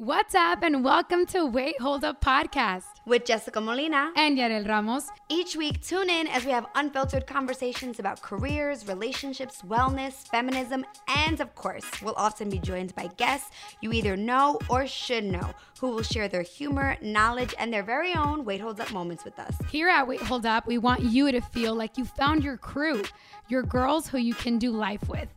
What's up, and welcome to Wait Hold Up Podcast with Jessica Molina and Yarel Ramos. Each week, tune in as we have unfiltered conversations about careers, relationships, wellness, feminism, and of course, we'll often be joined by guests you either know or should know who will share their humor, knowledge, and their very own Wait Hold Up moments with us. Here at Wait Hold Up, we want you to feel like you found your crew, your girls who you can do life with.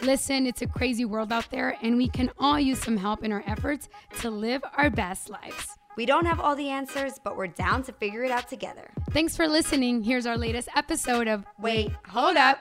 Listen, it's a crazy world out there, and we can all use some help in our efforts to live our best lives. We don't have all the answers, but we're down to figure it out together. Thanks for listening. Here's our latest episode of Wait, Hold Up.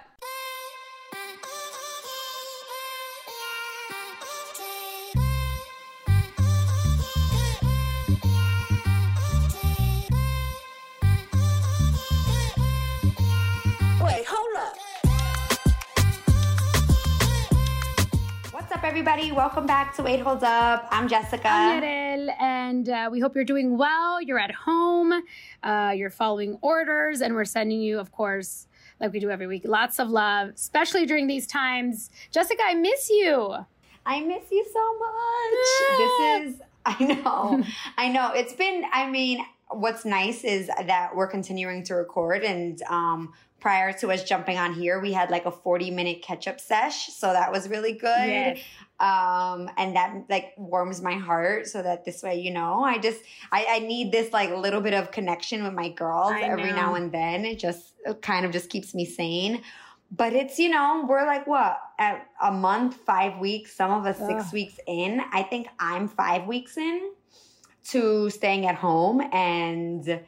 Everybody. Welcome back to Wait Hold Up. I'm Jessica. I'm Yarel, and uh, we hope you're doing well. You're at home, uh, you're following orders, and we're sending you, of course, like we do every week, lots of love, especially during these times. Jessica, I miss you. I miss you so much. this is, I know, I know. It's been, I mean, what's nice is that we're continuing to record and um, prior to us jumping on here, we had like a 40 minute catch up sesh. So that was really good. Yes. Um, and that like warms my heart so that this way, you know, I just, I, I need this like little bit of connection with my girls every now and then. It just it kind of just keeps me sane. But it's, you know, we're like what, at a month, five weeks, some of us Ugh. six weeks in. I think I'm five weeks in to staying at home and,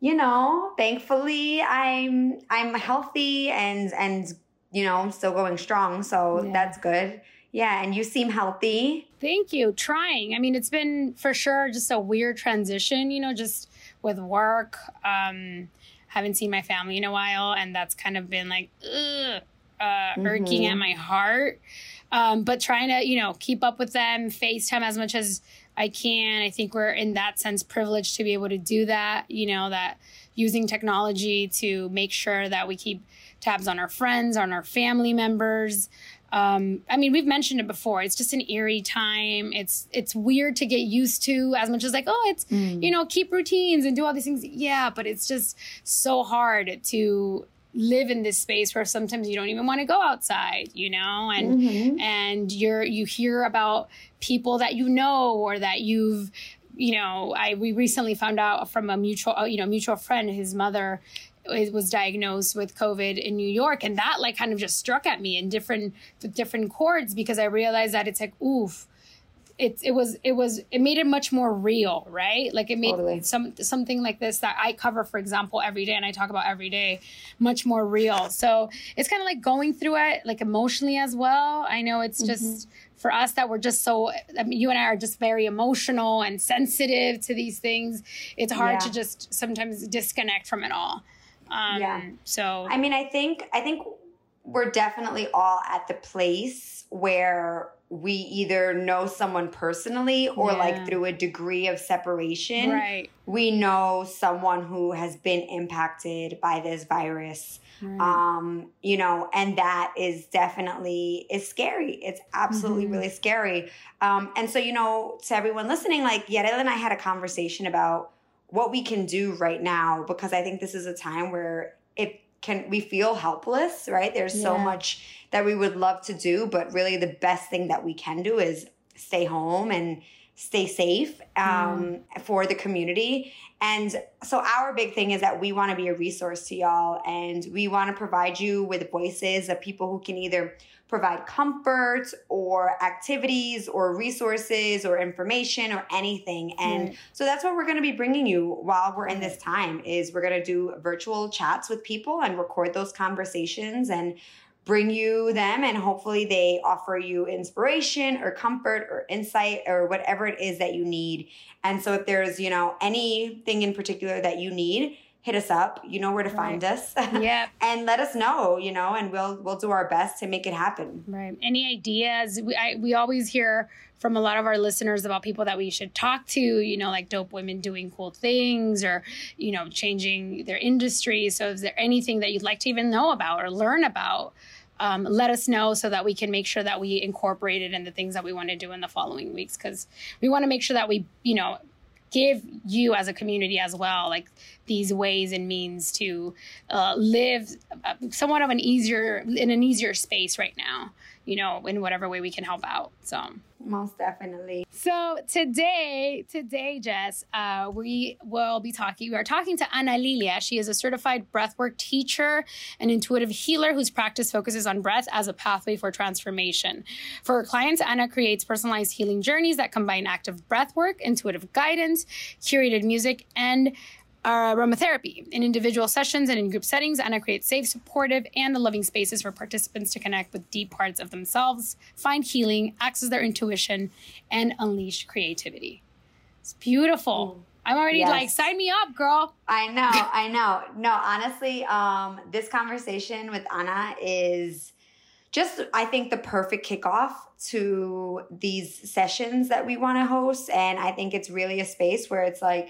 you know, thankfully I'm I'm healthy and and you know, I'm still going strong, so yeah. that's good. Yeah, and you seem healthy. Thank you. Trying. I mean, it's been for sure just a weird transition, you know, just with work. Um haven't seen my family in a while and that's kind of been like ugh, uh, mm-hmm. irking at my heart. Um, but trying to, you know, keep up with them, FaceTime as much as I can. I think we're in that sense privileged to be able to do that, you know, that using technology to make sure that we keep tabs on our friends, on our family members. Um, I mean, we've mentioned it before. It's just an eerie time. It's it's weird to get used to as much as like, oh, it's mm. you know, keep routines and do all these things. Yeah, but it's just so hard to live in this space where sometimes you don't even want to go outside you know and mm-hmm. and you're you hear about people that you know or that you've you know i we recently found out from a mutual you know mutual friend his mother was diagnosed with covid in new york and that like kind of just struck at me in different different chords because i realized that it's like oof it it was it was it made it much more real, right? Like it made totally. some something like this that I cover, for example, every day and I talk about every day, much more real. So it's kind of like going through it like emotionally as well. I know it's just mm-hmm. for us that we're just so I mean, you and I are just very emotional and sensitive to these things. It's hard yeah. to just sometimes disconnect from it all. Um, yeah. So I mean, I think I think we're definitely all at the place where we either know someone personally or yeah. like through a degree of separation. Right. We know someone who has been impacted by this virus. Right. Um, you know, and that is definitely is scary. It's absolutely mm-hmm. really scary. Um, and so, you know, to everyone listening, like Yarel and I had a conversation about what we can do right now because I think this is a time where it can we feel helpless, right? There's yeah. so much that we would love to do, but really the best thing that we can do is stay home and stay safe um, mm. for the community. And so our big thing is that we want to be a resource to y'all and we want to provide you with voices of people who can either provide comfort or activities or resources or information or anything and mm. so that's what we're going to be bringing you while we're in this time is we're going to do virtual chats with people and record those conversations and bring you them and hopefully they offer you inspiration or comfort or insight or whatever it is that you need and so if there's you know anything in particular that you need hit us up. You know where to find us. Yeah. and let us know, you know, and we'll we'll do our best to make it happen. Right. Any ideas? We I, we always hear from a lot of our listeners about people that we should talk to, you know, like dope women doing cool things or, you know, changing their industry. So is there anything that you'd like to even know about or learn about? um, let us know so that we can make sure that we incorporate it in the things that we want to do in the following weeks because we want to make sure that we, you know, give you as a community as well like these ways and means to uh, live uh, somewhat of an easier in an easier space right now you know in whatever way we can help out so most definitely. So today, today, Jess, uh, we will be talking. We are talking to Ana Lilia. She is a certified breathwork teacher and intuitive healer whose practice focuses on breath as a pathway for transformation. For her clients, Ana creates personalized healing journeys that combine active breathwork, intuitive guidance, curated music, and uh, aromatherapy. In individual sessions and in group settings, Ana creates safe, supportive, and loving spaces for participants to connect with deep parts of themselves, find healing, access their intuition, and unleash creativity. It's beautiful. Mm. I'm already yes. like, sign me up, girl. I know, I know. No, honestly, um, this conversation with Anna is just, I think, the perfect kickoff to these sessions that we want to host. And I think it's really a space where it's like,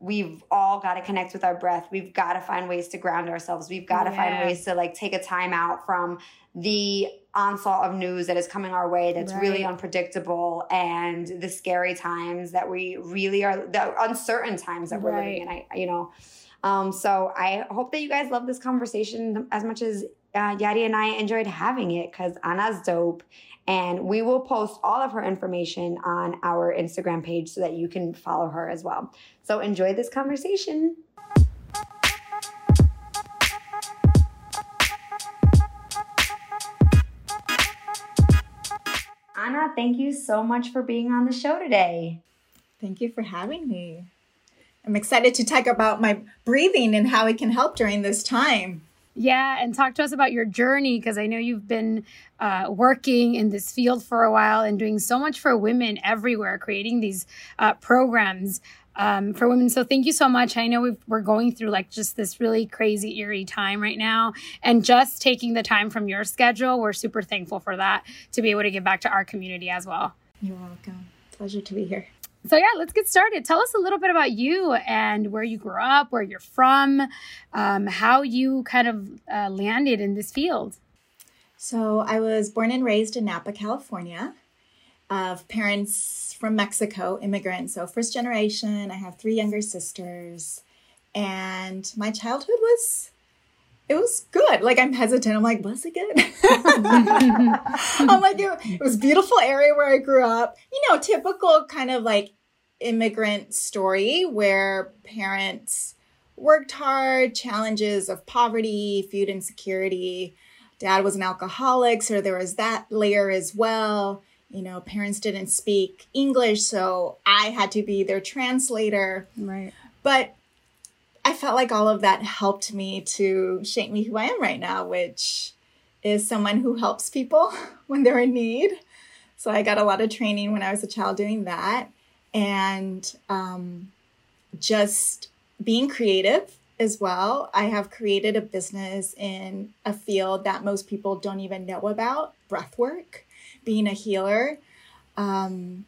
we've all got to connect with our breath. We've got to find ways to ground ourselves. We've got to yeah. find ways to like take a time out from the onslaught of news that is coming our way that's right. really unpredictable and the scary times that we really are the uncertain times that we're right. living in. I you know. Um, so I hope that you guys love this conversation as much as uh, Yadi and I enjoyed having it because Anna's dope and we will post all of her information on our Instagram page so that you can follow her as well. So enjoy this conversation. Anna, thank you so much for being on the show today. Thank you for having me. I'm excited to talk about my breathing and how it can help during this time. Yeah, and talk to us about your journey because I know you've been uh, working in this field for a while and doing so much for women everywhere, creating these uh, programs um, for women. So thank you so much. I know we are going through like just this really crazy, eerie time right now, and just taking the time from your schedule, we're super thankful for that to be able to give back to our community as well. You're welcome. Pleasure to be here. So, yeah, let's get started. Tell us a little bit about you and where you grew up, where you're from, um, how you kind of uh, landed in this field. So, I was born and raised in Napa, California, of parents from Mexico, immigrants. So, first generation. I have three younger sisters. And my childhood was it was good. Like I'm hesitant. I'm like, was it good? I'm like, it, it, was beautiful area where I grew up. You know, typical kind of like immigrant story where parents worked hard, challenges of poverty, food insecurity. Dad was an alcoholic, so there was that layer as well. You know, parents didn't speak English, so I had to be their translator. Right. But I felt like all of that helped me to shape me who I am right now, which is someone who helps people when they're in need. So I got a lot of training when I was a child doing that. And um, just being creative as well. I have created a business in a field that most people don't even know about breath work, being a healer. Um,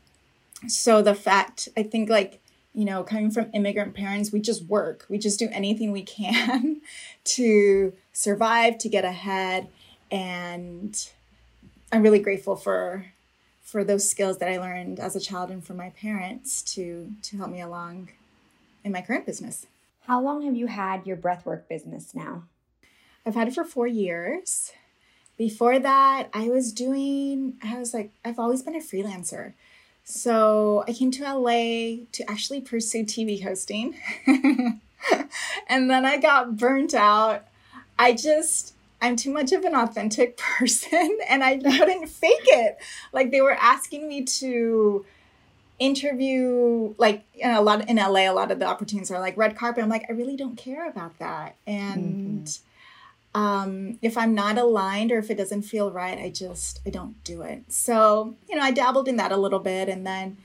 so the fact, I think, like, you know, coming from immigrant parents, we just work. We just do anything we can to survive, to get ahead. And I'm really grateful for for those skills that I learned as a child and from my parents to to help me along in my current business. How long have you had your breathwork business now? I've had it for 4 years. Before that, I was doing I was like I've always been a freelancer. So I came to LA to actually pursue TV hosting. and then I got burnt out. I just, I'm too much of an authentic person and I couldn't fake it. Like they were asking me to interview like a lot in LA a lot of the opportunities are like red carpet. I'm like I really don't care about that. And mm-hmm um, if I'm not aligned or if it doesn't feel right, I just I don't do it. So you know, I dabbled in that a little bit, and then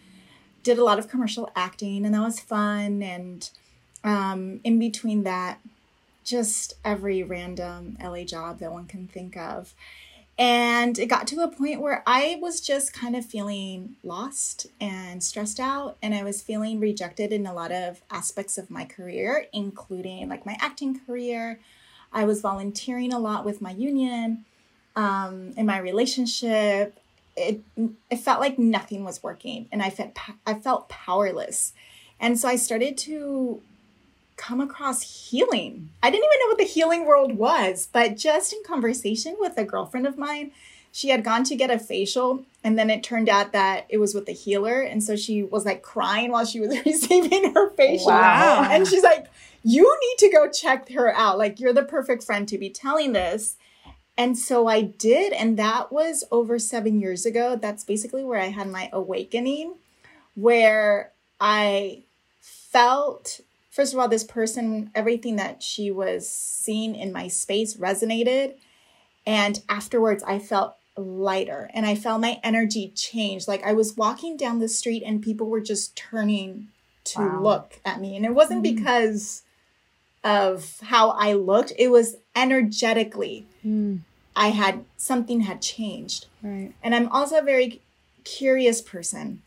did a lot of commercial acting, and that was fun. And um, in between that, just every random LA job that one can think of. And it got to a point where I was just kind of feeling lost and stressed out. And I was feeling rejected in a lot of aspects of my career, including like my acting career, I was volunteering a lot with my union. um, in my relationship. It it felt like nothing was working, and I felt I felt powerless, and so I started to come across healing. I didn't even know what the healing world was, but just in conversation with a girlfriend of mine, she had gone to get a facial and then it turned out that it was with the healer and so she was like crying while she was receiving her facial wow. and she's like you need to go check her out like you're the perfect friend to be telling this and so i did and that was over 7 years ago that's basically where i had my awakening where i felt first of all this person everything that she was seeing in my space resonated and afterwards, I felt lighter and I felt my energy change. Like I was walking down the street and people were just turning to wow. look at me. And it wasn't mm. because of how I looked, it was energetically. Mm. I had something had changed. Right. And I'm also a very curious person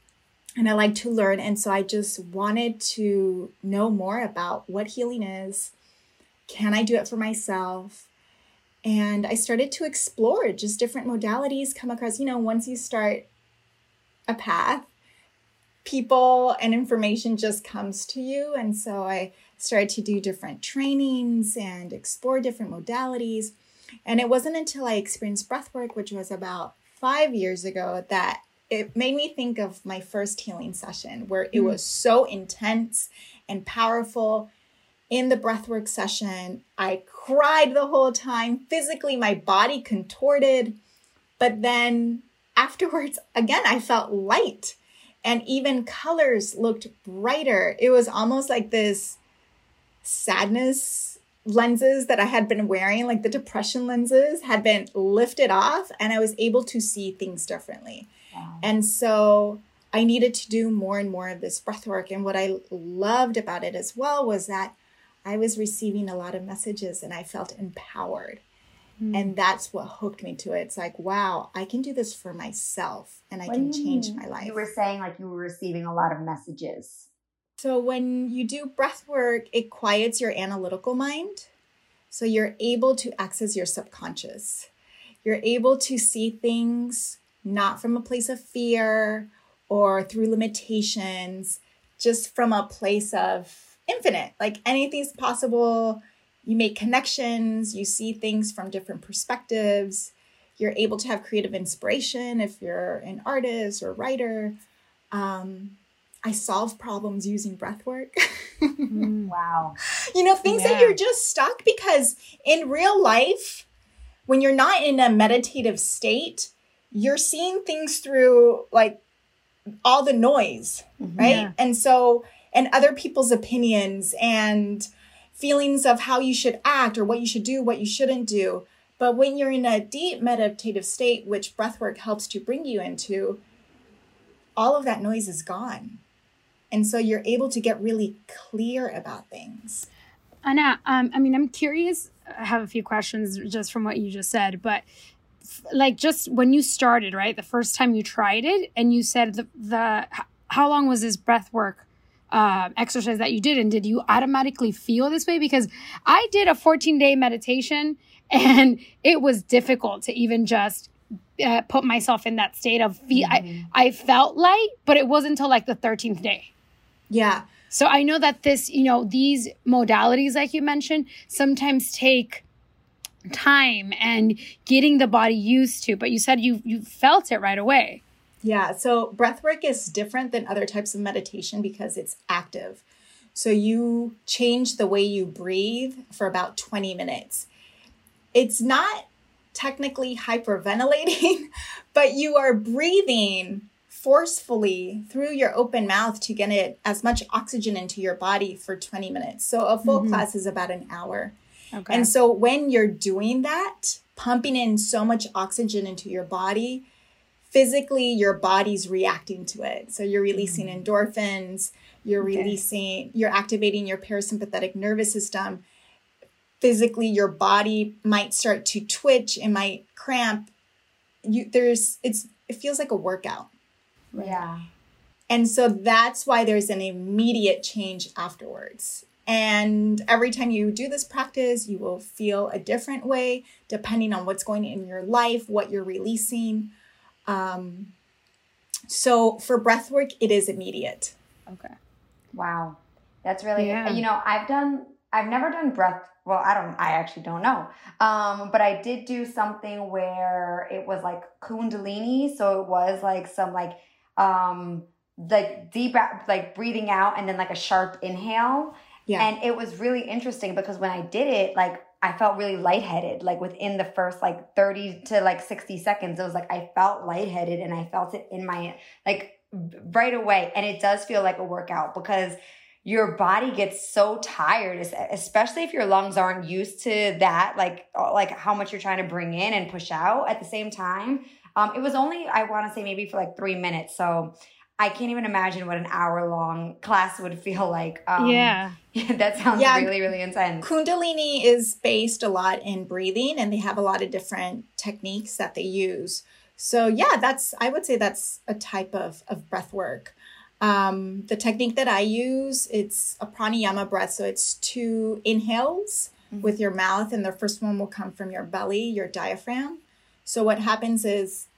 and I like to learn. And so I just wanted to know more about what healing is. Can I do it for myself? and I started to explore just different modalities, come across, you know, once you start a path, people and information just comes to you. And so I started to do different trainings and explore different modalities. And it wasn't until I experienced breathwork, which was about five years ago, that it made me think of my first healing session where it mm. was so intense and powerful in the breathwork session. I cried the whole time. Physically, my body contorted. But then afterwards, again, I felt light and even colors looked brighter. It was almost like this sadness lenses that I had been wearing, like the depression lenses, had been lifted off, and I was able to see things differently. Wow. And so I needed to do more and more of this breath work. And what I loved about it as well was that I was receiving a lot of messages and I felt empowered. Mm. And that's what hooked me to it. It's like, wow, I can do this for myself and I what can change mean? my life. You were saying like you were receiving a lot of messages. So when you do breath work, it quiets your analytical mind. So you're able to access your subconscious. You're able to see things not from a place of fear or through limitations, just from a place of infinite. Like anything's possible. You make connections, you see things from different perspectives. You're able to have creative inspiration if you're an artist or writer. Um, I solve problems using breath work. mm, wow. You know, things yeah. that you're just stuck because in real life, when you're not in a meditative state, you're seeing things through like all the noise, mm-hmm. right? Yeah. And so and other people's opinions and feelings of how you should act or what you should do, what you shouldn't do. But when you're in a deep meditative state, which breathwork helps to bring you into, all of that noise is gone. And so you're able to get really clear about things. Anna, um, I mean, I'm curious. I have a few questions just from what you just said, but like just when you started, right, the first time you tried it, and you said the the how long was this breath work uh, exercise that you did and did you automatically feel this way because i did a 14 day meditation and it was difficult to even just uh, put myself in that state of feel mm-hmm. I, I felt light but it wasn't until like the 13th day yeah so i know that this you know these modalities like you mentioned sometimes take time and getting the body used to but you said you you felt it right away yeah, so breathwork is different than other types of meditation because it's active. So you change the way you breathe for about 20 minutes. It's not technically hyperventilating, but you are breathing forcefully through your open mouth to get it as much oxygen into your body for 20 minutes. So a full mm-hmm. class is about an hour. Okay. And so when you're doing that, pumping in so much oxygen into your body, physically your body's reacting to it. So you're releasing mm-hmm. endorphins, you're okay. releasing, you're activating your parasympathetic nervous system. Physically, your body might start to twitch, it might cramp. You there's it's it feels like a workout. Yeah. And so that's why there's an immediate change afterwards. And every time you do this practice, you will feel a different way depending on what's going in your life, what you're releasing. Um, so for breath work, it is immediate. Okay. Wow. That's really, Yeah. you know, I've done, I've never done breath. Well, I don't, I actually don't know. Um, but I did do something where it was like Kundalini. So it was like some like, um, like deep, like breathing out and then like a sharp inhale. Yeah. And it was really interesting because when I did it, like I felt really lightheaded. Like within the first like 30 to like 60 seconds, it was like I felt lightheaded and I felt it in my like right away. And it does feel like a workout because your body gets so tired, especially if your lungs aren't used to that, like like how much you're trying to bring in and push out at the same time. Um, it was only I want to say maybe for like three minutes, so I can't even imagine what an hour long class would feel like. Um, yeah. that sounds Yeah. really really intense. Kundalini is based a lot in breathing and they have a lot of different techniques that they use. So yeah, that's I would say that's a type of, of breath work. Um, the technique that I use, it's a pranayama breath. So it's two inhales with your mouth, and the first one will come from your belly, your diaphragm. So what happens is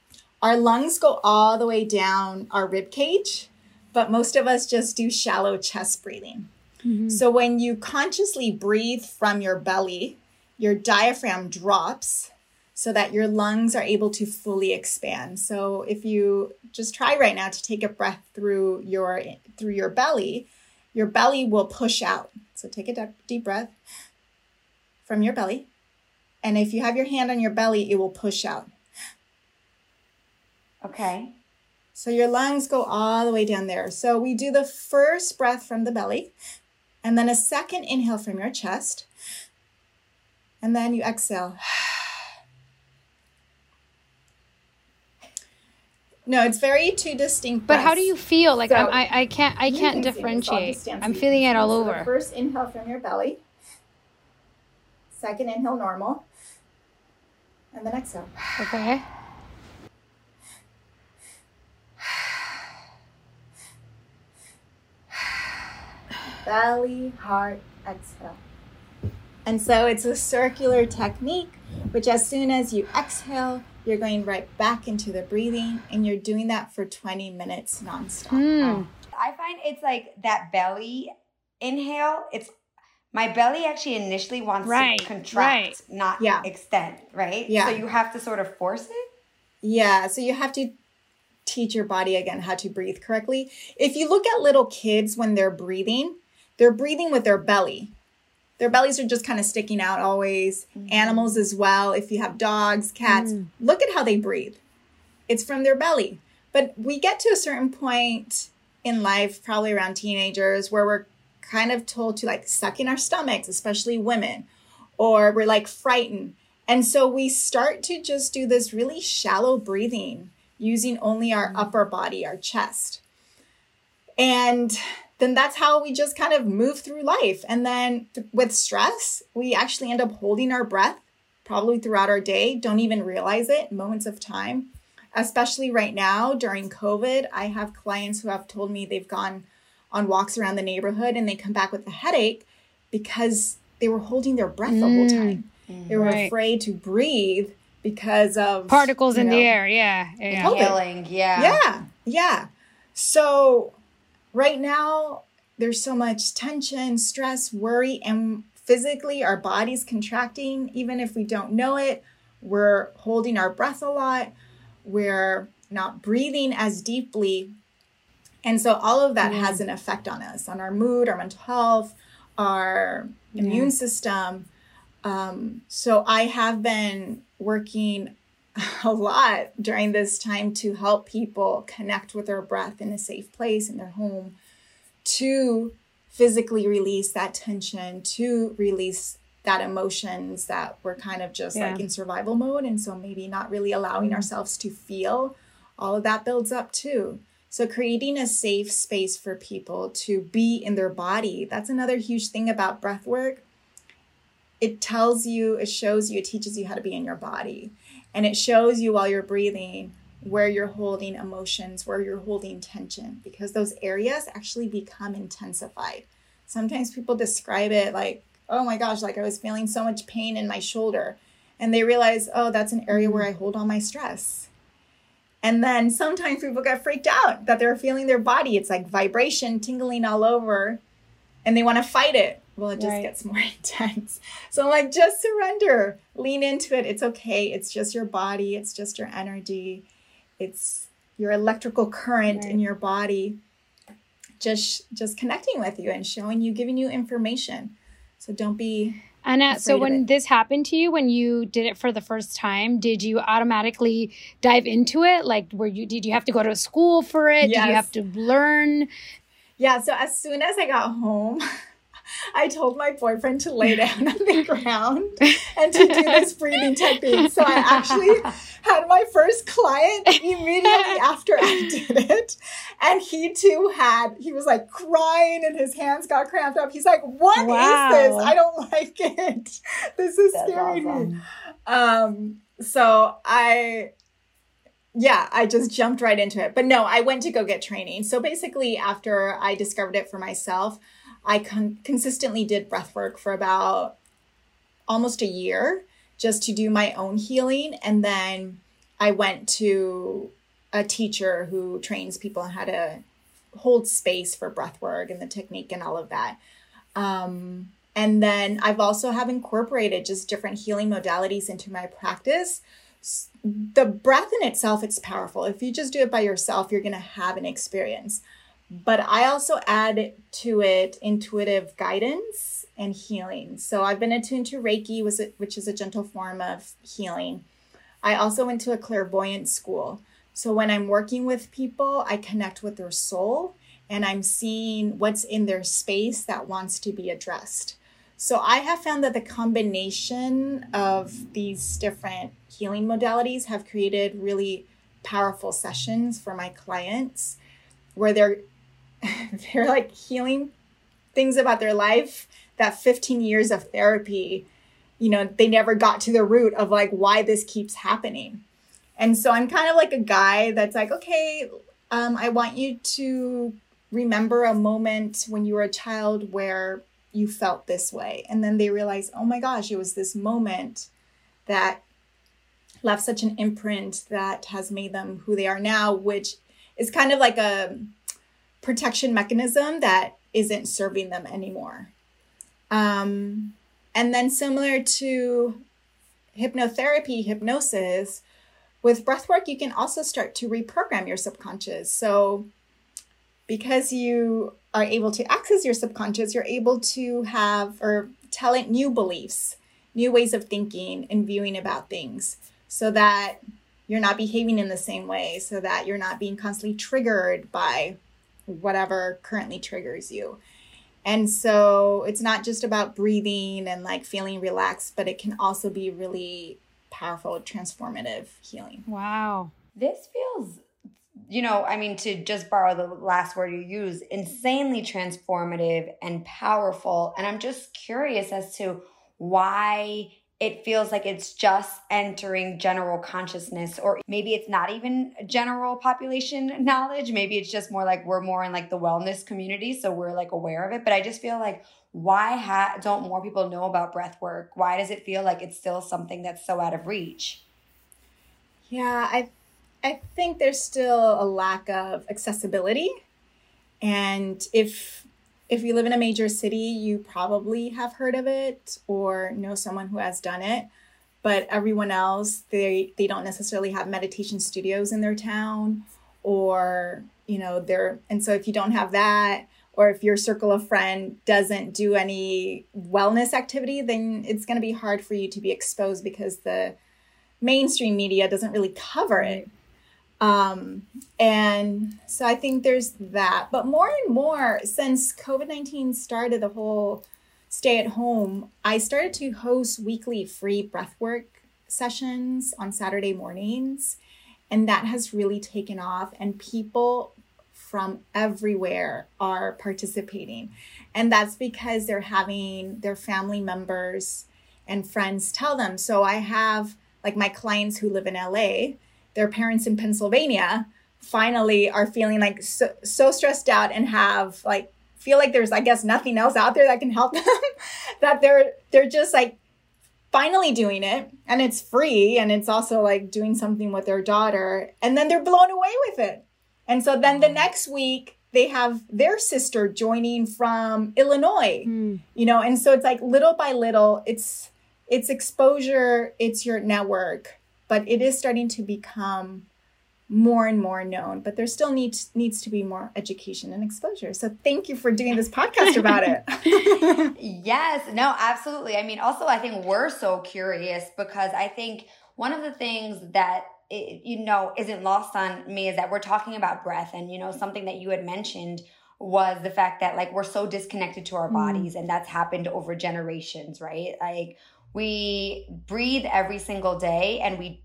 our lungs go all the way down our rib cage, but most of us just do shallow chest breathing. Mm-hmm. So when you consciously breathe from your belly, your diaphragm drops so that your lungs are able to fully expand. So if you just try right now to take a breath through your through your belly, your belly will push out. So take a deep- deep breath from your belly. And if you have your hand on your belly, it will push out. Okay. So your lungs go all the way down there. So we do the first breath from the belly, and then a second inhale from your chest. And then you exhale. No, it's very two distinct. But how do you feel? Like So- I'm, I, I can't, I can't can see this. I'll differentiate. just stand so I'm feeling it all see. So over. first inhale from your belly. Second inhale normal. And then exhale. Okay. belly, heart, exhale. And so it's a circular technique, which as soon as you exhale, you're going right back into the breathing, and you're doing that for 20 minutes nonstop. Hmm. I find it's like that belly inhale. It's my belly actually initially wants Right, to contract, right. not Yeah. extend, right? Yeah. So you have to sort of force it. Yeah, so you have to teach your body again how to breathe correctly. If you look at little kids when they're breathing, they're breathing with their belly. Their bellies are just kind of sticking out always. Mm-hmm. Animals as well. If you have dogs, cats, mm. look at how they breathe. It's from their belly. But we get to a certain point in life, probably around teenagers, where we're kind of told to like suck in our stomachs, especially women, or we're like frightened. And so we start to just do this really shallow breathing using only our mm-hmm. upper body, our chest. And then that's how we just kind of move through life. And then th- with stress, we actually end up holding our breath probably throughout our day, don't even realize it, moments of time. Especially right now during COVID, I have clients who have told me they've gone on walks around the neighborhood and they come back with a headache because they were holding their breath the whole mm. time. Mm. They were Right. afraid to breathe because of Particles you in the air. Yeah. Yeah. COVID. Inhaling, yeah. yeah, yeah. So right now there's so much tension, stress, worry, and physically our body's contracting. Even if we don't know it, we're holding our breath a lot. We're not breathing as deeply. And so all of that has an effect on us, on our mood, our mental health, our immune system. Um, so I have been working a lot during this time to help people connect with their breath in a safe place in their home to physically release that tension to release that emotions that we're kind of just Yeah. like in survival mode. And so maybe not really allowing ourselves to feel all of that builds up too so creating a safe space for people to be in their body that's another huge thing about breath work it tells you, it shows you, it teaches you how to be in your body. And it shows you while you're breathing where you're holding emotions, where you're holding tension, because those areas actually become intensified. Sometimes people describe it like, oh my gosh, like I was feeling so much pain in my shoulder. And they realize, oh, that's an area where mm. I hold all my stress. And then sometimes people get freaked out that they're feeling their body. It's like vibration tingling all over and they want to fight it. Well, it just right. gets more intense. So I'm like, just surrender, lean into it. It's okay. It's just your body, it's just your energy, it's your electrical current right. in your body just just connecting with you and showing you giving you information so don't be Anna, uh, so when this happened to you, when you did it for the first time, did you automatically dive into it? Like, were you did you have to go to school for it? Yes. Did you have to learn? Yeah. So as soon as I got home, I told my boyfriend to lay down on the ground and to do this breathing technique. So I actually had my first client immediately after I did it. And he too had, he was like crying and his hands got cramped up. He's like, "What wow. is this? I don't like it. This is That's scaring awesome. me. Um, so I, yeah, I just jumped right into it. But no, I went to go get training. So basically, after I discovered it for myself, I con- consistently did breath work for about almost a year just to do my own healing. And then I went to a teacher who trains people on how to hold space for breath work and the technique and all of that. Um, and then I've also have incorporated just different healing modalities into my practice. The breath in itself, it's powerful. If you just do it by yourself, you're going to have an experience but I also add to it intuitive guidance and healing. So I've been attuned to Reiki, which is a gentle form of healing. I also went to a clairvoyant school. So when I'm working with people, I connect with their soul and I'm seeing what's in their space that wants to be addressed. So I have found that the combination of these different healing modalities have created really powerful sessions for my clients where they're they're like healing things about their life that 15 years of therapy you know they never got to the root of like why this keeps happening. And so i'm kind of like a guy that's like okay um, i want you to remember a moment when you were a child where you felt this way. And then they realize oh my gosh it was this moment that left such an imprint that has made them who they are now which is kind of like a protection mechanism that isn't serving them anymore. Um, and then, similar to hypnotherapy, hypnosis, with breathwork, you can also start to reprogram your subconscious. So, because you are able to access your subconscious, you're able to have or tell it new beliefs, new ways of thinking and viewing about things so that you're not behaving in the same way, so that you're not being constantly triggered by whatever currently triggers you. And so it's not just about breathing and like feeling relaxed, but it can also be really powerful, transformative healing. Wow. This feels, you know, I mean, to just borrow the last word you use, insanely transformative and powerful. And I'm just curious as to why it feels like it's just entering general consciousness or maybe it's not even general population knowledge. Maybe it's just more like we're more in like the wellness community so we're like aware of it. But i just feel like why ha- don't more people know about breath work? Why does it feel like it's still something that's so out of reach? Yeah i i think there's still a lack of accessibility. And if if you live in a major city, you probably have heard of it or know someone who has done it. But everyone else, they they don't necessarily have meditation studios in their town, or you know, they're and so if you don't have that, or if your circle of friend doesn't do any wellness activity, then it's going to be hard for you to be exposed because the mainstream media doesn't really cover it. Um, and so I think there's that. But more and more, since COVID 19 started the whole stay at home, I started to host weekly free breathwork sessions on Saturday mornings. And that has really taken off, and people from everywhere are participating. And that's because they're having their family members and friends tell them. So I have like my clients who live in LA their parents in Pennsylvania finally are feeling like so, so stressed out and have like feel like there's, I guess, nothing else out there that can help them, that they're they're just like finally doing it and it's free and it's also like doing something with their daughter and then they're blown away with it. And so then the mm-hmm. next week they have their sister joining from Illinois. Mm. You know, and so it's like little by little it's it's exposure, it's your network, but it is starting to become more and more known, but there still needs needs to be more education and exposure. So thank you for doing this podcast about it. yes, no, absolutely. I mean, also I think we're so curious because I think one of the things that it, you know isn't lost on me is that we're talking about breath and you know something that you had mentioned was the fact that like we're so disconnected to our mm. bodies and that's happened over generations, right? Like we breathe every single day and we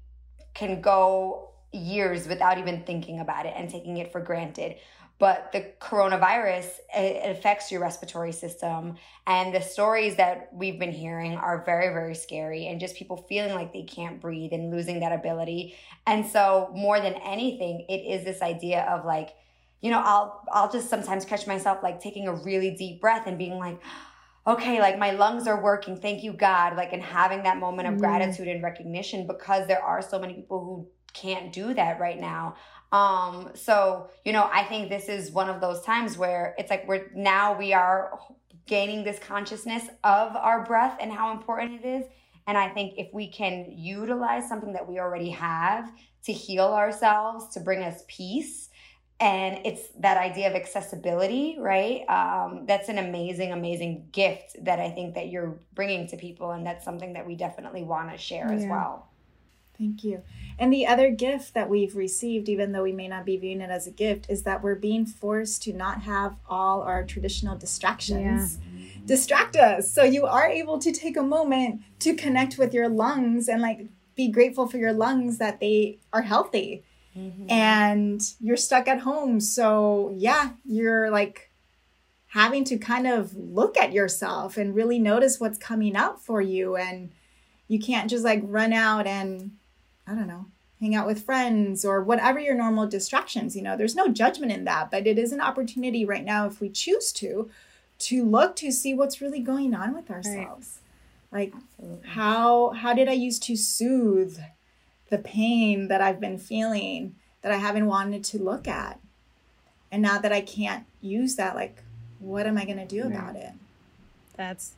can go years without even thinking about it and taking it for granted. But the coronavirus it affects your respiratory system, and the stories that we've been hearing are very, very scary, and just people feeling like they can't breathe and losing that ability. And so, more than anything, it is this idea of like, you know, I'll I'll just sometimes catch myself like taking a really deep breath and being like, okay, like my lungs are working, thank you God, like and having that moment of mm. gratitude and recognition because there are so many people who can't do that right now. Um, so, you know, I think this is one of those times where it's like we're now we are gaining this consciousness of our breath and how important it is. And I think if we can utilize something that we already have to heal ourselves, to bring us peace, and it's that idea of accessibility, right? Um, that's an amazing, amazing gift that I think that you're bringing to people, and that's something that we definitely want to share yeah. as well. Thank you. And the other gift that we've received, even though we may not be viewing it as a gift, is that we're being forced to not have all our traditional distractions yeah. distract us. So you are able to take a moment to connect with your lungs and like be grateful for your lungs that they are healthy. Mm-hmm. And you're stuck at home. So yeah, you're like having to kind of look at yourself and really notice what's coming up for you and you can't just like run out and I don't know, hang out with friends or whatever your normal distractions. You know, there's no judgment in that, but it is an opportunity right now, if we choose to, to look to see what's really going on with ourselves. Right. Like Absolutely. how how did I used to soothe the pain that I've been feeling that I haven't wanted to look at? And now that I can't use that, like what am I gonna do about it? That's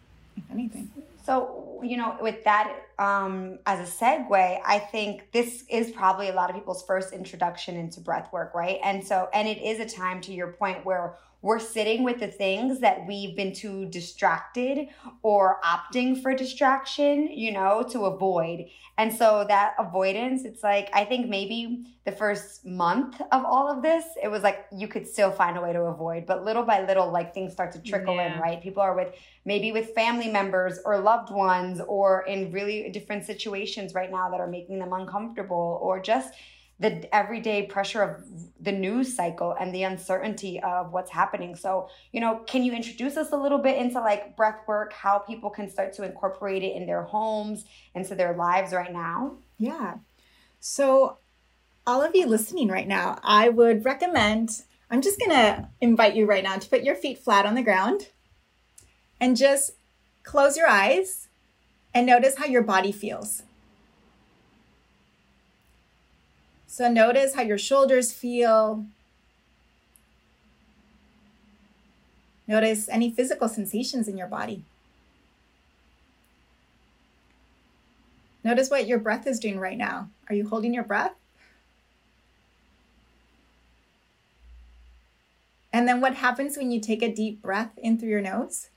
anything. So, you know, with that um, as a segue, I think this is probably a lot of people's first introduction into breath work, right? And so, and it is a time to your point where we're sitting with the things that we've been too distracted or opting for distraction, you know, to avoid. And so that avoidance, it's like, I think maybe the first month of all of this, it was like you could still find a way to avoid. But little by little, like things start to trickle yeah. in, right? People are with maybe with family members or loved ones or in really different situations right now that are making them uncomfortable or just the everyday pressure of the news cycle and the uncertainty of what's happening. So, you know, can you introduce us a little bit into like breath work, how people can start to incorporate it in their homes, into their lives right now? Yeah. So, all of you listening right now, I would recommend, I'm just going to invite you right now to put your feet flat on the ground and just close your eyes and notice how your body feels. So notice how your shoulders feel. Notice any physical sensations in your body. Notice what your breath is doing right now. Are you holding your breath? And then what happens when you take a deep breath in through your nose?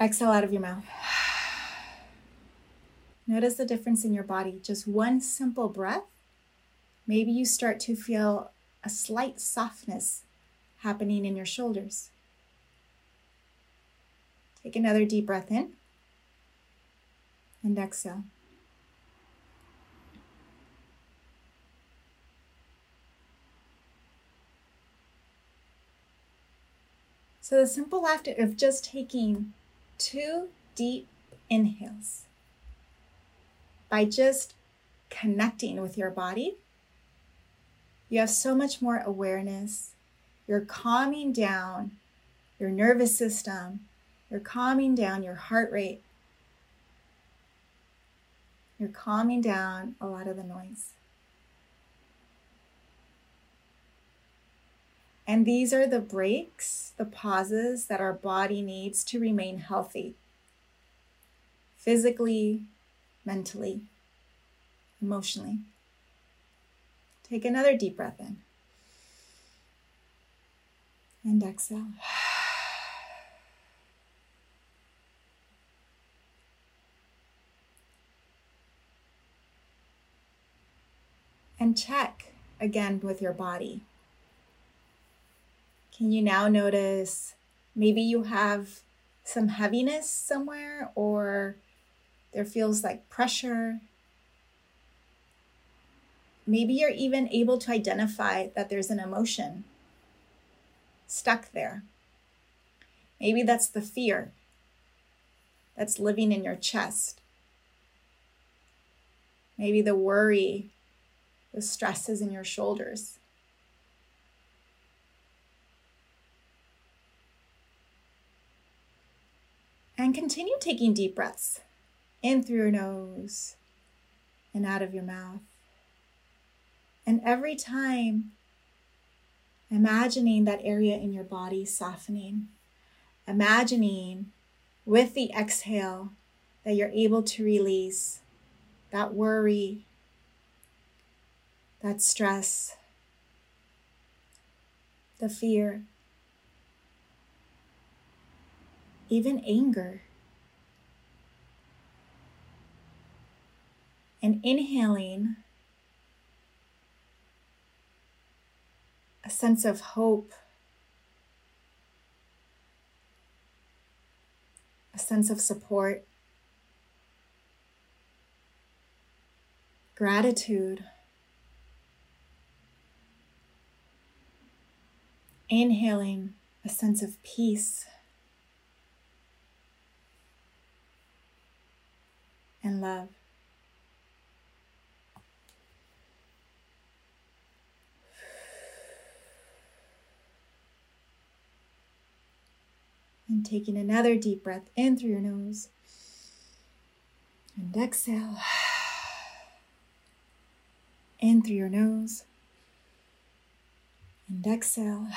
Exhale out of your mouth. Notice the difference in your body. Just one simple breath. Maybe you start to feel a slight softness happening in your shoulders. Take another deep breath in and exhale. So, the simple act of just taking two deep inhales by just connecting with your body, you have so much more awareness. You're calming down your nervous system, you're calming down your heart rate, you're calming down a lot of the noise. And these are the breaks, the pauses that our body needs to remain healthy. Physically, mentally, emotionally. Take another deep breath in and exhale. And check again with your body. Can you now notice maybe you have some heaviness somewhere or there feels like pressure? Maybe you're even able to identify that there's an emotion stuck there. Maybe that's the fear that's living in your chest. Maybe the worry, the stress is in your shoulders. And continue taking deep breaths in through your nose and out of your mouth. And every time, imagining that area in your body softening, imagining with the exhale that you're able to release that worry, that stress, the fear, even anger. And inhaling a sense of hope, a sense of support, gratitude. Inhaling a sense of peace. and love. And taking another deep breath in through your nose. And exhale. In through your nose. And exhale.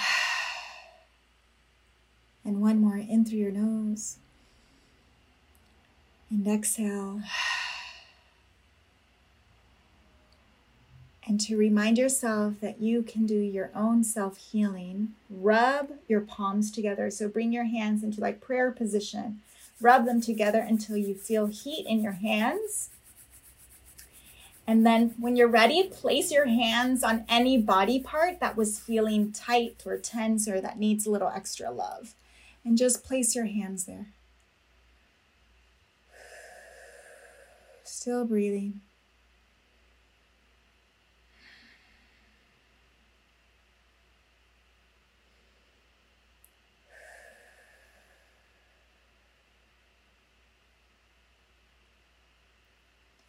And one more in through your nose. And exhale. And to remind yourself that you can do your own self healing, rub your palms together. So bring your hands into like prayer position. Rub them together until you feel heat in your hands. And then when you're ready, place your hands on any body part that was feeling tight or tense or that needs a little extra love. And just place your hands there. Still breathing.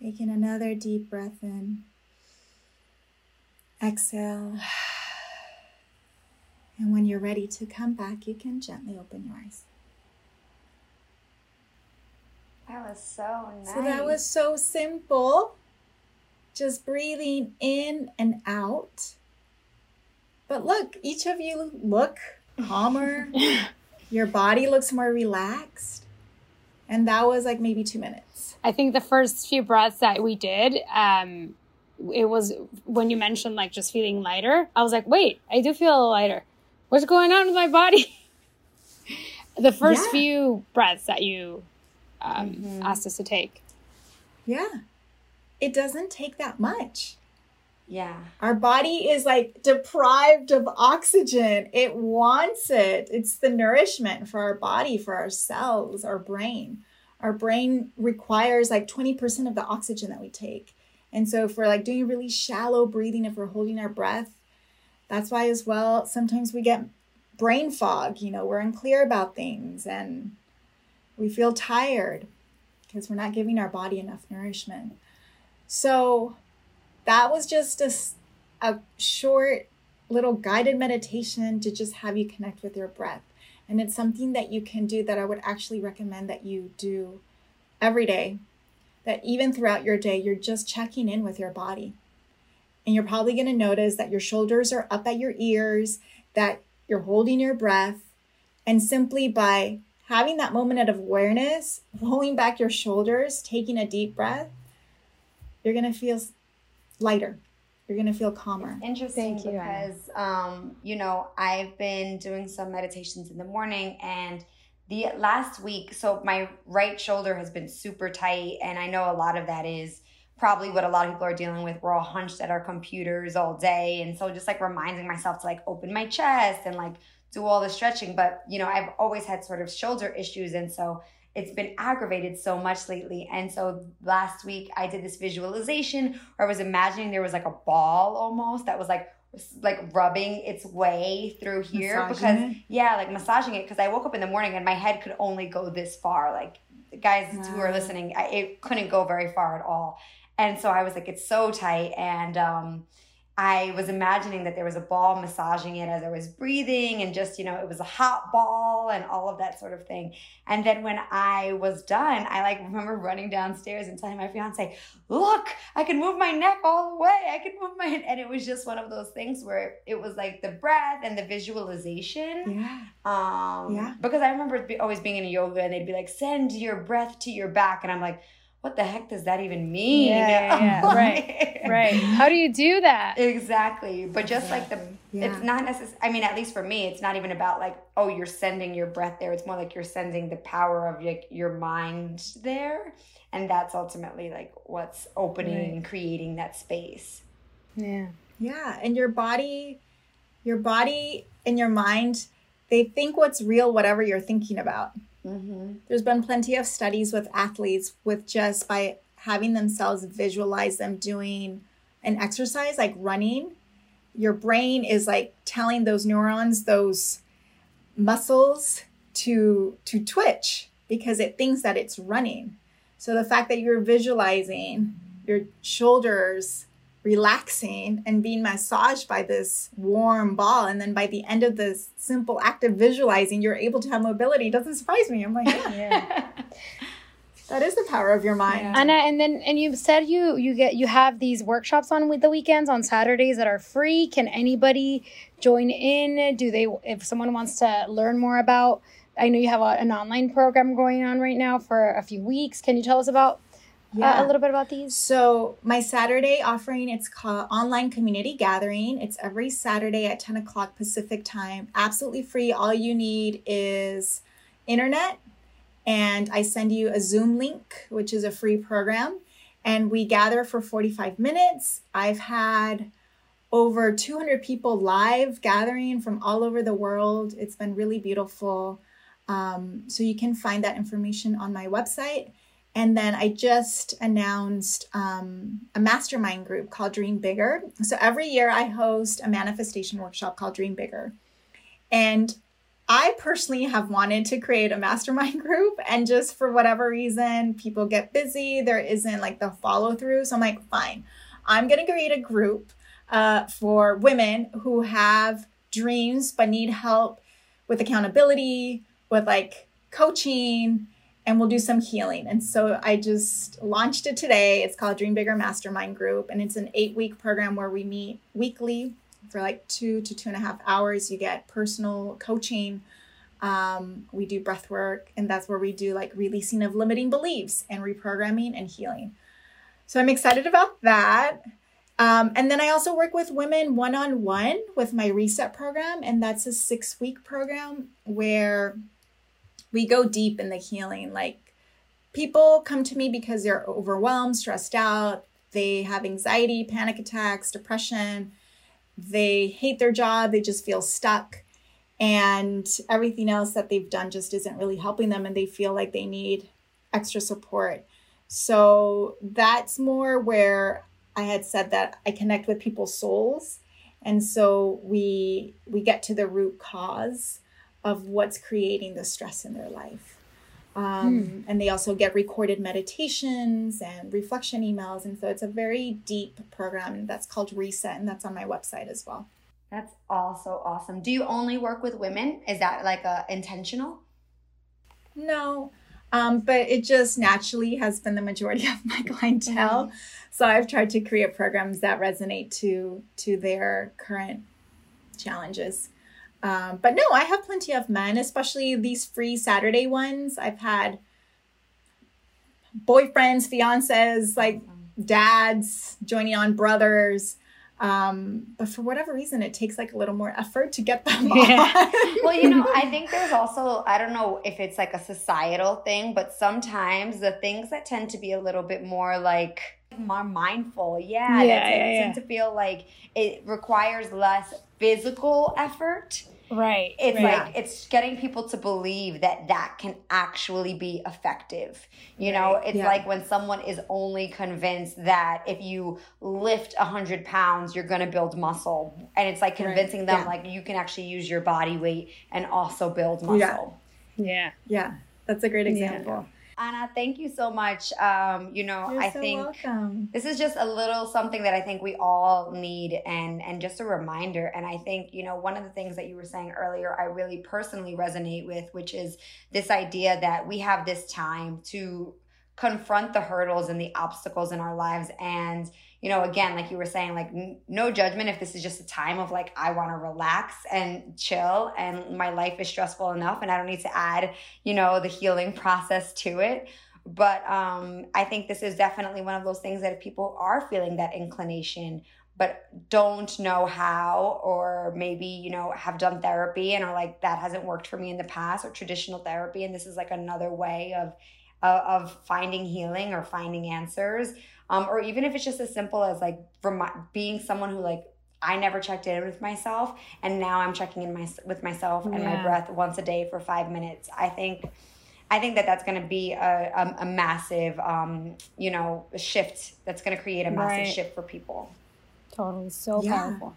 Taking another deep breath in. Exhale. And when you're ready to come back, you can gently open your eyes. That was so nice. So that was so simple. Just breathing in and out. But look, each of you look calmer. Your body looks more relaxed. And that was like maybe two minutes. I think the first few breaths that we did, um, it was when you mentioned like just feeling lighter. I was like, wait, I do feel lighter. What's going on with my body? the first yeah. few breaths that you um, mm-hmm. asked us to take. Yeah. It doesn't take that much. Yeah. Our body is like deprived of oxygen. It wants it. It's the nourishment for our body, for our cells, our brain. Our brain requires like 20% of the oxygen that we take. And so if we're like doing really shallow breathing, if we're holding our breath, that's why as well sometimes we get brain fog, you know, we're unclear about things and we feel tired because we're not giving our body enough nourishment. So that was just a, a short little guided meditation to just have you connect with your breath. And it's something that you can do that I would actually recommend that you do every day. That even throughout your day, you're just checking in with your body. And you're probably going to notice that your shoulders are up at your ears, that you're holding your breath. And simply by having that moment of awareness, rolling back your shoulders, taking a deep breath, you're going to feel lighter. You're going to feel calmer. It's interesting you, because, um, you know, I've been doing some meditations in the morning and the last week, so my right shoulder has been super tight. And I know a lot of that is probably what a lot of people are dealing with. We're all hunched at our computers all day. And so just like reminding myself to like open my chest and like do all the stretching. But, you know, I've always had sort of shoulder issues. And so it's been aggravated so much lately. And so last week I did this visualization where I was imagining there was like a ball almost that was like like rubbing its way through here massaging because it? yeah like massaging it because i woke up in the morning and my head could only go this far like guys wow. who are listening I, it couldn't go very far at all and so I was like, it's so tight. And um, I was imagining that there was a ball massaging it as I was breathing, and just, you know, it was a hot ball and all of that sort of thing. And then when I was done, I like remember running downstairs and telling my fiance, Look, I can move my neck all the way. I can move my head. And it was just one of those things where it was like the breath and the visualization. Yeah. Um, yeah. Because I remember always being in yoga and they'd be like, Send your breath to your back. And I'm like, what the heck does that even mean? Yeah, yeah, yeah. right, right. How do you do that? Exactly. But just exactly. like the, yeah. it's not necessary. I mean, at least for me, it's not even about like, oh, you're sending your breath there. It's more like you're sending the power of like your mind there, and that's ultimately like what's opening right. and creating that space. Yeah. Yeah, and your body, your body and your mind, they think what's real, whatever you're thinking about. Mm-hmm. There's been plenty of studies with athletes with just by having themselves visualize them doing an exercise like running. Your brain is like telling those neurons, those muscles to to twitch because it thinks that it's running. So the fact that you're visualizing your shoulders relaxing and being massaged by this warm ball. And then by the end of this simple act of visualizing, you're able to have mobility It doesn't surprise me. I'm like, yeah. yeah. that is the power of your mind. Yeah. And and then and you said you you get you have these workshops on with the weekends on Saturdays that are free. Can anybody join in? Do they if someone wants to learn more about I know you have a, an online program going on right now for a few weeks. Can you tell us about yeah. Uh, a little bit about these? So my Saturday offering, it's called Online Community Gathering. It's every Saturday at 10 o'clock Pacific time. Absolutely free. All you need is internet and I send you a Zoom link, which is a free program. And we gather for 45 minutes. I've had over 200 people live gathering from all over the world. It's been really beautiful. Um, so you can find that information on my website. And then I just announced um, a mastermind group called Dream Bigger. So every year I host a manifestation workshop called Dream Bigger. And I personally have wanted to create a mastermind group, and just for whatever reason, people get busy. There isn't like the follow through. So I'm like, fine, I'm going to create a group uh, for women who have dreams but need help with accountability, with like coaching and we'll do some healing. And so I just launched it today. It's called Dream Bigger Mastermind Group, and it's an eight week program where we meet weekly for like two to two and a half hours. You get personal coaching. Um, we do breath work, and that's where we do like releasing of limiting beliefs and reprogramming and healing. So I'm excited about that. Um, and then I also work with women one on one with my reset program, and that's a six week program where we go deep in the healing. Like people come to me because they're overwhelmed, stressed out, they have anxiety, panic attacks, depression, they hate their job, they just feel stuck. And everything else that they've done just isn't really helping them, and they feel like they need extra support. So that's more where I had said that I connect with people's souls. And so we we get to the root cause of what's creating the stress in their life. Um, hmm. And they also get recorded meditations and reflection emails. And so it's a very deep program that's called Reset, and that's on my website as well. That's also awesome. Do you only work with women? Is that like a intentional? No, um, but it just naturally has been the majority of my clientele. Mm-hmm. So I've tried to create programs that resonate to to their current challenges. Um, but no, I have plenty of men, especially these free Saturday ones. I've had boyfriends, fiancés, like dads joining on, brothers. Um, but for whatever reason, it takes like a little more effort to get them yeah. well, you know, I think there's also, I don't know if it's like a societal thing, but sometimes the things that tend to be a little bit more like, more mindful. Yeah, yeah, that yeah, yeah. to feel like it requires less physical effort Right. It's right. like it's getting people to believe that that can actually be effective. You know, it's yeah. like when someone is only convinced that if you lift a hundred pounds, you're going to build muscle, and it's like convincing right. them yeah. like you can actually use your body weight and also build muscle. Yeah. Yeah. Yeah. That's a great example. Anna, thank you so much. Um, you know, You're I so think welcome. this is just a little something that I think we all need and and just a reminder. And I think, you know, one of the things that you were saying earlier, I really personally resonate with, which is this idea that we have this time to confront the hurdles and the obstacles in our lives and you know, again, like you were saying, like n- no judgment if this is just a time of like, I want to relax and chill and my life is stressful enough and I don't need to add, you know, the healing process to it. But um, I think this is definitely one of those things that if people are feeling that inclination, but don't know how, or maybe, you know, have done therapy and are like, that hasn't worked for me in the past, or traditional therapy, and this is like another way of, uh, of finding healing or finding answers um, or even if it's just as simple as like from my, being someone who like I never checked in with myself, and now I'm checking in my with myself and yeah. my breath once a day for five minutes. I think, I think that that's going to be a, a, a massive, um, you know, shift. That's going to create a massive right. shift for people. Totally, so yeah. powerful.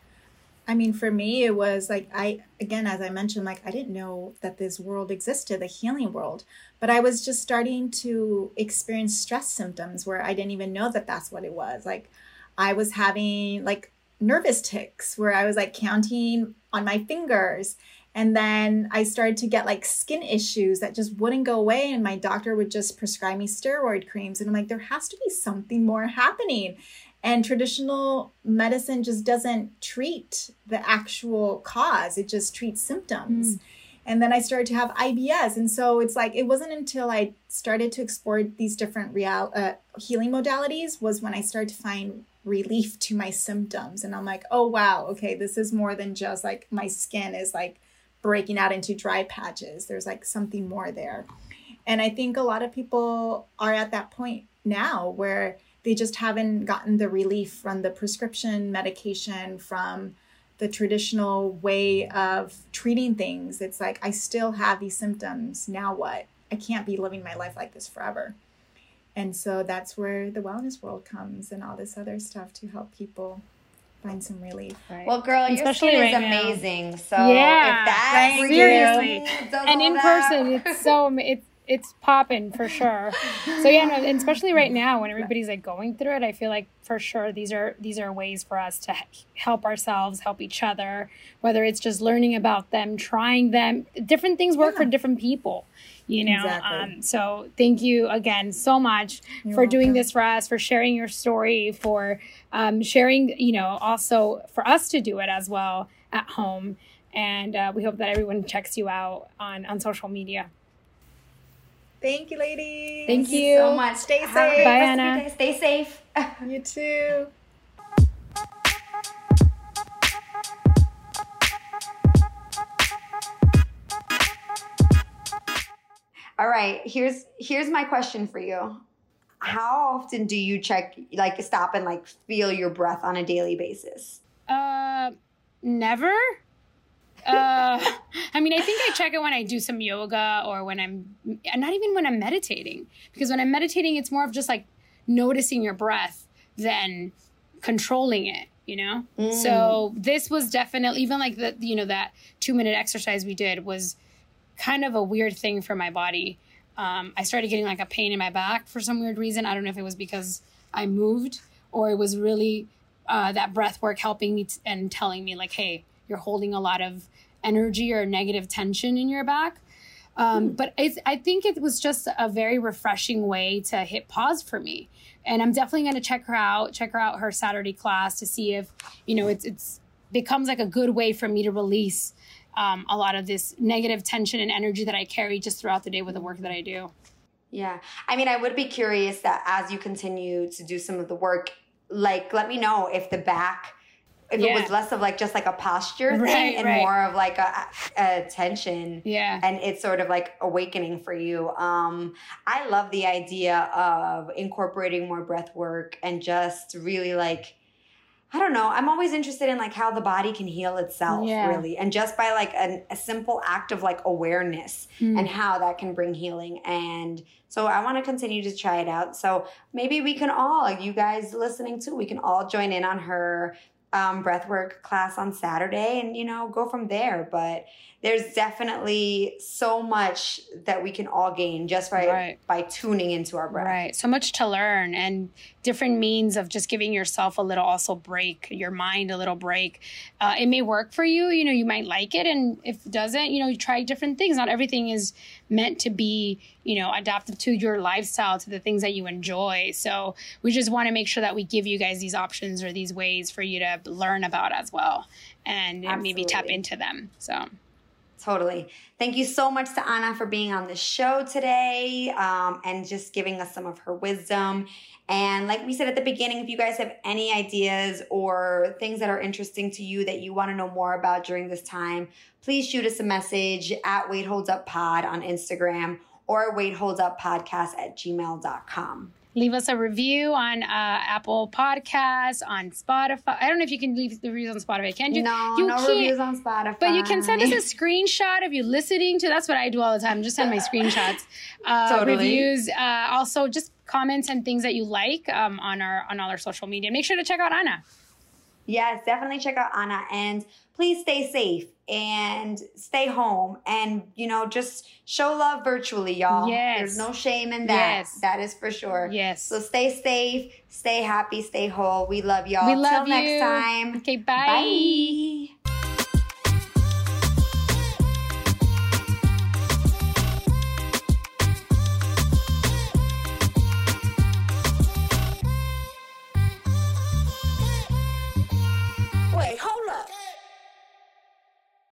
I mean, for me, it was like I again, as I mentioned, like I didn't know that this world existed, the healing world, but I was just starting to experience stress symptoms where I didn't even know that that's what it was. Like I was having like nervous tics where I was like counting on my fingers. And then I started to get like skin issues that just wouldn't go away. And my doctor would just prescribe me steroid creams. And I'm like, there has to be something more happening. And traditional medicine just doesn't treat the actual cause, it just treats symptoms. Mm. And then I started to have IBS. And so it's like, it wasn't until I started to explore these different real uh, healing modalities was when I started to find relief to my symptoms. And I'm like, oh, wow, okay, this is more than just like my skin is like breaking out into dry patches. There's like something more there. And I think a lot of people are at that point now where they just haven't gotten the relief from the prescription medication, from the traditional way of treating things. It's like, I still have these symptoms. Now what? I can't be living my life like this forever. And so that's where the wellness world comes and all this other stuff to help people find some relief. Right. Well, girl, Especially your skin right is amazing. Now. So yeah, if that seriously, and in that. person, it's so it's it's popping for sure. So yeah, no, and especially right now when everybody's like going through it, I feel like for sure these are these are ways for us to help ourselves, help each other. Whether it's just learning about them, trying them, different things work yeah. for different people. You know, exactly. um, so thank you again so much You're for welcome. doing this for us, for sharing your story, for um, sharing, you know, also for us to do it as well at home. And uh, we hope that everyone checks you out on on social media. Thank you, ladies. Thank, Thank you so much. Stay safe. Bye, Anna. Stay safe. you too. All right, here's here's my question for you. How often do you check like stop and like feel your breath on a daily basis? Uh never uh, I mean, I think I check it when I do some yoga or when I'm not even when I'm meditating because when I'm meditating, it's more of just like noticing your breath than controlling it. You know, mm. so this was definitely even like the you know that two minute exercise we did was kind of a weird thing for my body. Um, I started getting like a pain in my back for some weird reason. I don't know if it was because I moved or it was really uh, that breath work helping me t- and telling me like, hey, you're holding a lot of energy or negative tension in your back. Um, hmm. But it's, I think it was just a very refreshing way to hit pause for me. And I'm definitely going to check her out, check her out her Saturday class to see if, you know, it's, it's becomes like a good way for me to release um, a lot of this negative tension and energy that I carry just throughout the day with the work that I do. Yeah. I mean, I would be curious that as you continue to do some of the work, like, let me know if the back, if yeah. it was less of like just like a posture right, thing and right. more of like a, a, tension. Yeah. And it's sort of like awakening for you. Um, I love the idea of incorporating more breath work and just really like, I don't know. I'm always interested in like how the body can heal itself, yeah. really, and just by like an, a simple act of like awareness mm. and how that can bring healing. And so I want to continue to try it out. So maybe we can all, you guys listening too, we can all join in on her um, breathwork class on Saturday and you know go from there. But there's definitely so much that we can all gain just by right. by tuning into our breath. Right. So much to learn and different means of just giving yourself a little also break, your mind a little break. Uh, it may work for you. You know, you might like it, and if it doesn't, you know, you try different things. Not everything is meant to be, you know, adaptive to your lifestyle, to the things that you enjoy. So we just want to make sure that we give you guys these options or these ways for you to learn about as well, and Absolutely. maybe tap into them. So. Totally. Thank you so much to Anna for being on the show today um, and just giving us some of her wisdom. And like we said at the beginning, if you guys have any ideas or things that are interesting to you that you want to know more about during this time, please shoot us a message at Weight Holds Up Pod on Instagram or Weight Holds Up Podcast at gmail.com leave us a review on uh, Apple Podcasts, on Spotify. I don't know if you can leave the reviews on Spotify. Can you? No, you no reviews on Spotify. But you can send us a screenshot of you listening to. That's what I do all the time. Just send my screenshots, uh, totally. reviews. Uh, also, just comments and things that you like um, on our on all our social media. Make sure to check out Anna. Yes, definitely check out Anna and please stay safe and stay home and you know just show love virtually y'all. Yes. there's no shame in that. Yes. that is for sure. Yes. So stay safe stay happy stay whole. We love y'all. We love Till you. next time. Okay bye. Bye